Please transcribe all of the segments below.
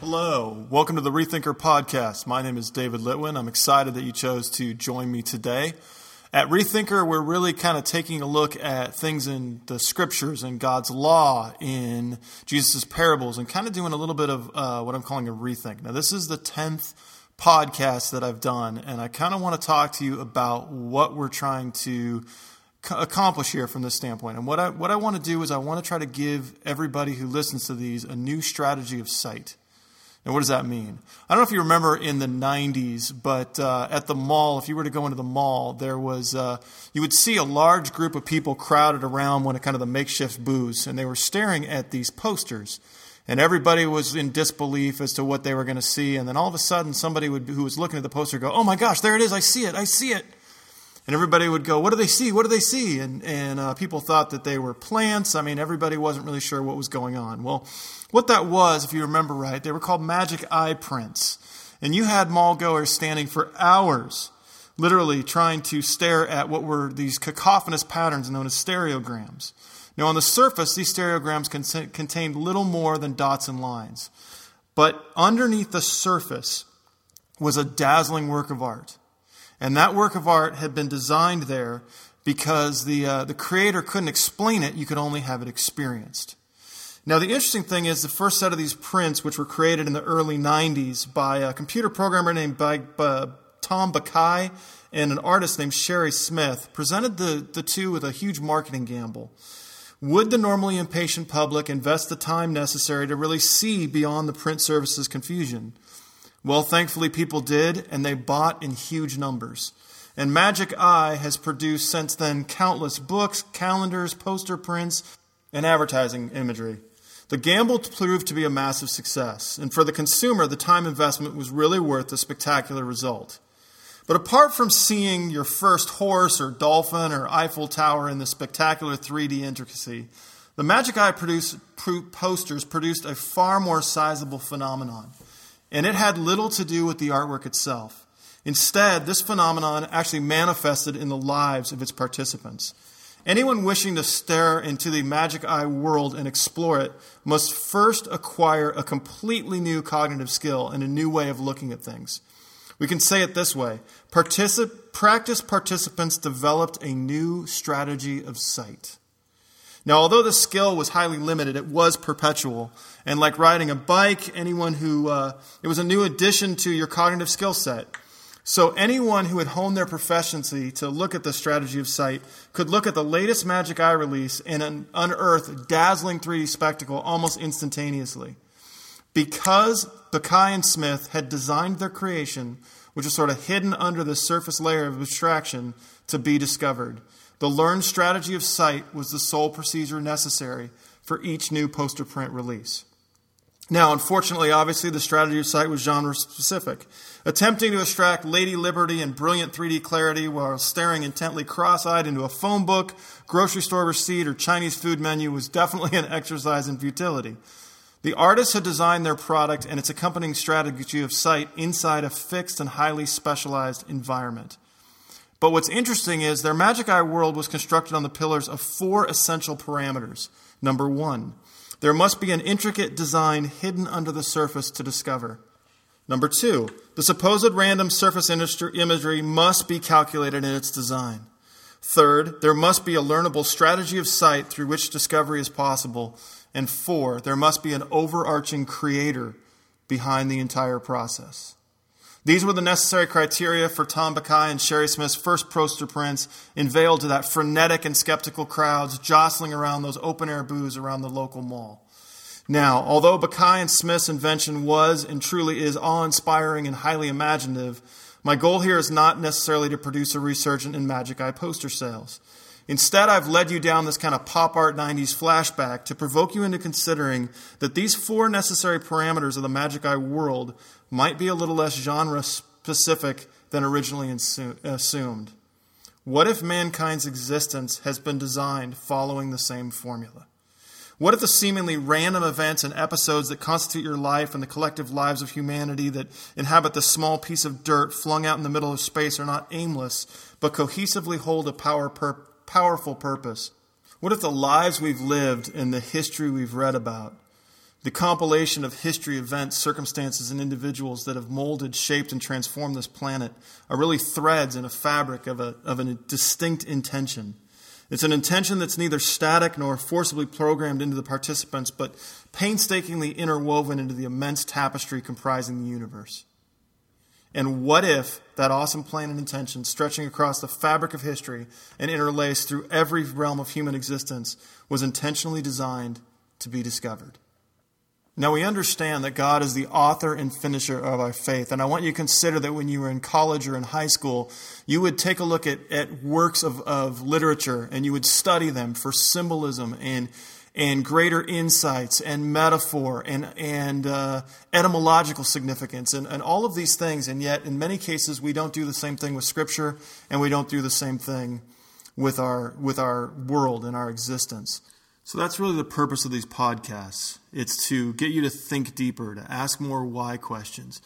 Hello, welcome to the Rethinker podcast. My name is David Litwin. I'm excited that you chose to join me today. At Rethinker, we're really kind of taking a look at things in the scriptures and God's law in Jesus' parables and kind of doing a little bit of uh, what I'm calling a rethink. Now, this is the 10th podcast that I've done, and I kind of want to talk to you about what we're trying to accomplish here from this standpoint. And what I, what I want to do is I want to try to give everybody who listens to these a new strategy of sight. And what does that mean? I don't know if you remember in the 90s, but uh, at the mall, if you were to go into the mall, there was, uh, you would see a large group of people crowded around one of kind of the makeshift booths, and they were staring at these posters. And everybody was in disbelief as to what they were going to see. And then all of a sudden, somebody would, who was looking at the poster would go, Oh my gosh, there it is. I see it. I see it. And everybody would go, What do they see? What do they see? And, and uh, people thought that they were plants. I mean, everybody wasn't really sure what was going on. Well, what that was, if you remember right, they were called magic eye prints. And you had mall goers standing for hours, literally trying to stare at what were these cacophonous patterns known as stereograms. Now, on the surface, these stereograms contained little more than dots and lines. But underneath the surface was a dazzling work of art. And that work of art had been designed there because the, uh, the creator couldn't explain it, you could only have it experienced. Now, the interesting thing is the first set of these prints, which were created in the early 90s by a computer programmer named by, uh, Tom Baccei and an artist named Cheri Smith, presented the, the two with a huge marketing gamble. Would the normally impatient public invest the time necessary to really see beyond the print service's confusion? Well, thankfully, people did, and they bought in huge numbers. And Magic Eye has produced since then countless books, calendars, poster prints, and advertising imagery. The gamble proved to be a massive success, and for the consumer, the time investment was really worth the spectacular result. But apart from seeing your first horse or dolphin or Eiffel Tower in the spectacular 3D intricacy, the Magic Eye produced, posters produced a far more sizable phenomenon and it had little to do with the artwork itself. Instead, this phenomenon actually manifested in the lives of its participants. Anyone wishing to stare into the magic eye world and explore it must first acquire a completely new cognitive skill and a new way of looking at things. We can say it this way Particip- practice participants developed a new strategy of sight. Now, although the skill was highly limited, it was perpetual. And like riding a bike, anyone who, uh, it was a new addition to your cognitive skill set. So anyone who had honed their proficiency to look at the strategy of sight could look at the latest Magic Eye release and unearth dazzling 3D spectacle almost instantaneously. Because Baccei and Smith had designed their creation, which was sort of hidden under the surface layer of abstraction, to be discovered. The learned strategy of sight was the sole procedure necessary for each new poster print release. Now, unfortunately, obviously, the strategy of sight was genre specific. Attempting to extract Lady Liberty and brilliant 3D clarity while staring intently cross eyed into a phone book, grocery store receipt, or Chinese food menu was definitely an exercise in futility. The artists had designed their product and its accompanying strategy of sight inside a fixed and highly specialized environment. But what's interesting is their Magic Eye world was constructed on the pillars of four essential parameters. Number one, there must be an intricate design hidden under the surface to discover. Number two, the supposed random surface imagery must be calculated in its design. Third, there must be a learnable strategy of sight through which discovery is possible. And four, there must be an overarching creator behind the entire process. These were the necessary criteria for Tom Baccei and Cheri Smith's first poster prints, unveiled to that frenetic and skeptical crowds jostling around those open air booths around the local mall. Now, although Baccei and Smith's invention was and truly is awe inspiring and highly imaginative, my goal here is not necessarily to produce a resurgence in Magic Eye poster sales. Instead, I've led you down this kind of pop art 90s flashback to provoke you into considering that these four necessary parameters of the Magic Eye world might be a little less genre specific than originally assumed. What if mankind's existence has been designed following the same formula? What if the seemingly random events and episodes that constitute your life and the collective lives of humanity that inhabit this small piece of dirt flung out in the middle of space are not aimless, but cohesively hold a power pur- powerful purpose? What if the lives we've lived and the history we've read about the compilation of history, events, circumstances, and individuals that have molded, shaped, and transformed this planet are really threads in a fabric of a, of a distinct intention. It's an intention that's neither static nor forcibly programmed into the participants, but painstakingly interwoven into the immense tapestry comprising the universe. And what if that awesome plan and intention, stretching across the fabric of history and interlaced through every realm of human existence, was intentionally designed to be discovered? Now, we understand that God is the author and finisher of our faith. And I want you to consider that when you were in college or in high school, you would take a look at, at works of, of literature and you would study them for symbolism and, and greater insights and metaphor and, and uh, etymological significance and, and all of these things. And yet, in many cases, we don't do the same thing with Scripture and we don't do the same thing with our, with our world and our existence. So that's really the purpose of these podcasts. It's to get you to think deeper, to ask more why questions,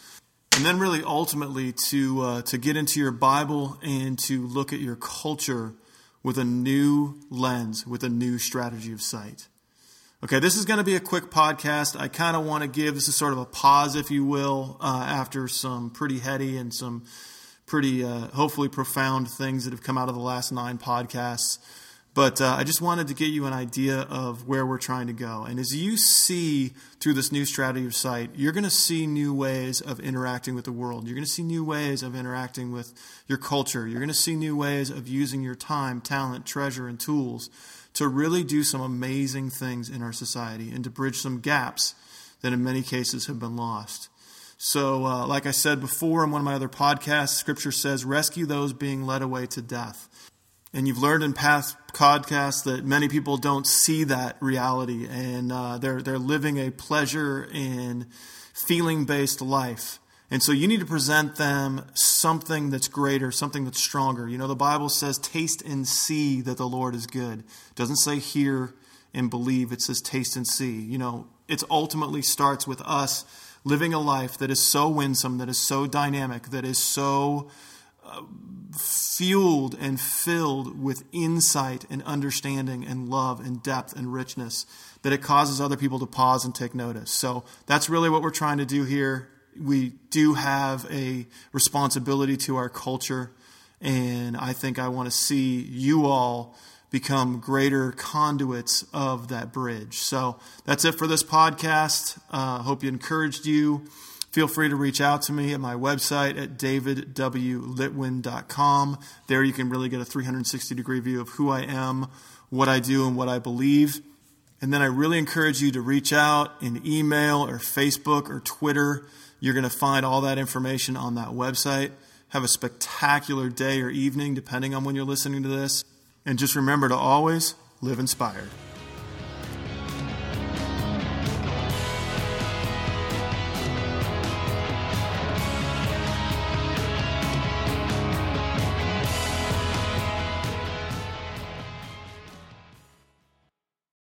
and then really ultimately to uh, to get into your Bible and to look at your culture with a new lens, with a new strategy of sight. Okay, this is going to be a quick podcast. I kind of want to give this is sort of a pause, if you will, uh, after some pretty heady and some pretty uh, hopefully profound things that have come out of the last nine podcasts. But uh, I just wanted to get you an idea of where we're trying to go. And as you see through this new strategy of sight, you're going to see new ways of interacting with the world. You're going to see new ways of interacting with your culture. You're going to see new ways of using your time, talent, treasure, and tools to really do some amazing things in our society and to bridge some gaps that in many cases have been lost. So, uh, like I said before in one of my other podcasts, Scripture says, rescue those being led away to death. And you've learned in past podcasts that many people don't see that reality, and uh, they're they're living a pleasure and feeling based life. And so you need to present them something that's greater, something that's stronger. You know, the Bible says, "Taste and see that the Lord is good." It doesn't say hear and believe. It says taste and see. You know, it ultimately starts with us living a life that is so winsome, that is so dynamic, that is so fueled and filled with insight and understanding and love and depth and richness that it causes other people to pause and take notice. So that's really what we're trying to do here. We do have a responsibility to our culture, and I think I want to see you all become greater conduits of that bridge. So that's it for this podcast. Uh, hope you encouraged you. Feel free to reach out to me at my website at davidwlitwin.com. There you can really get a 360 degree view of who I am, what I do, and what I believe. And then I really encourage you to reach out in email or Facebook or Twitter. You're going to find all that information on that website. Have a spectacular day or evening, depending on when you're listening to this. And just remember to always live inspired.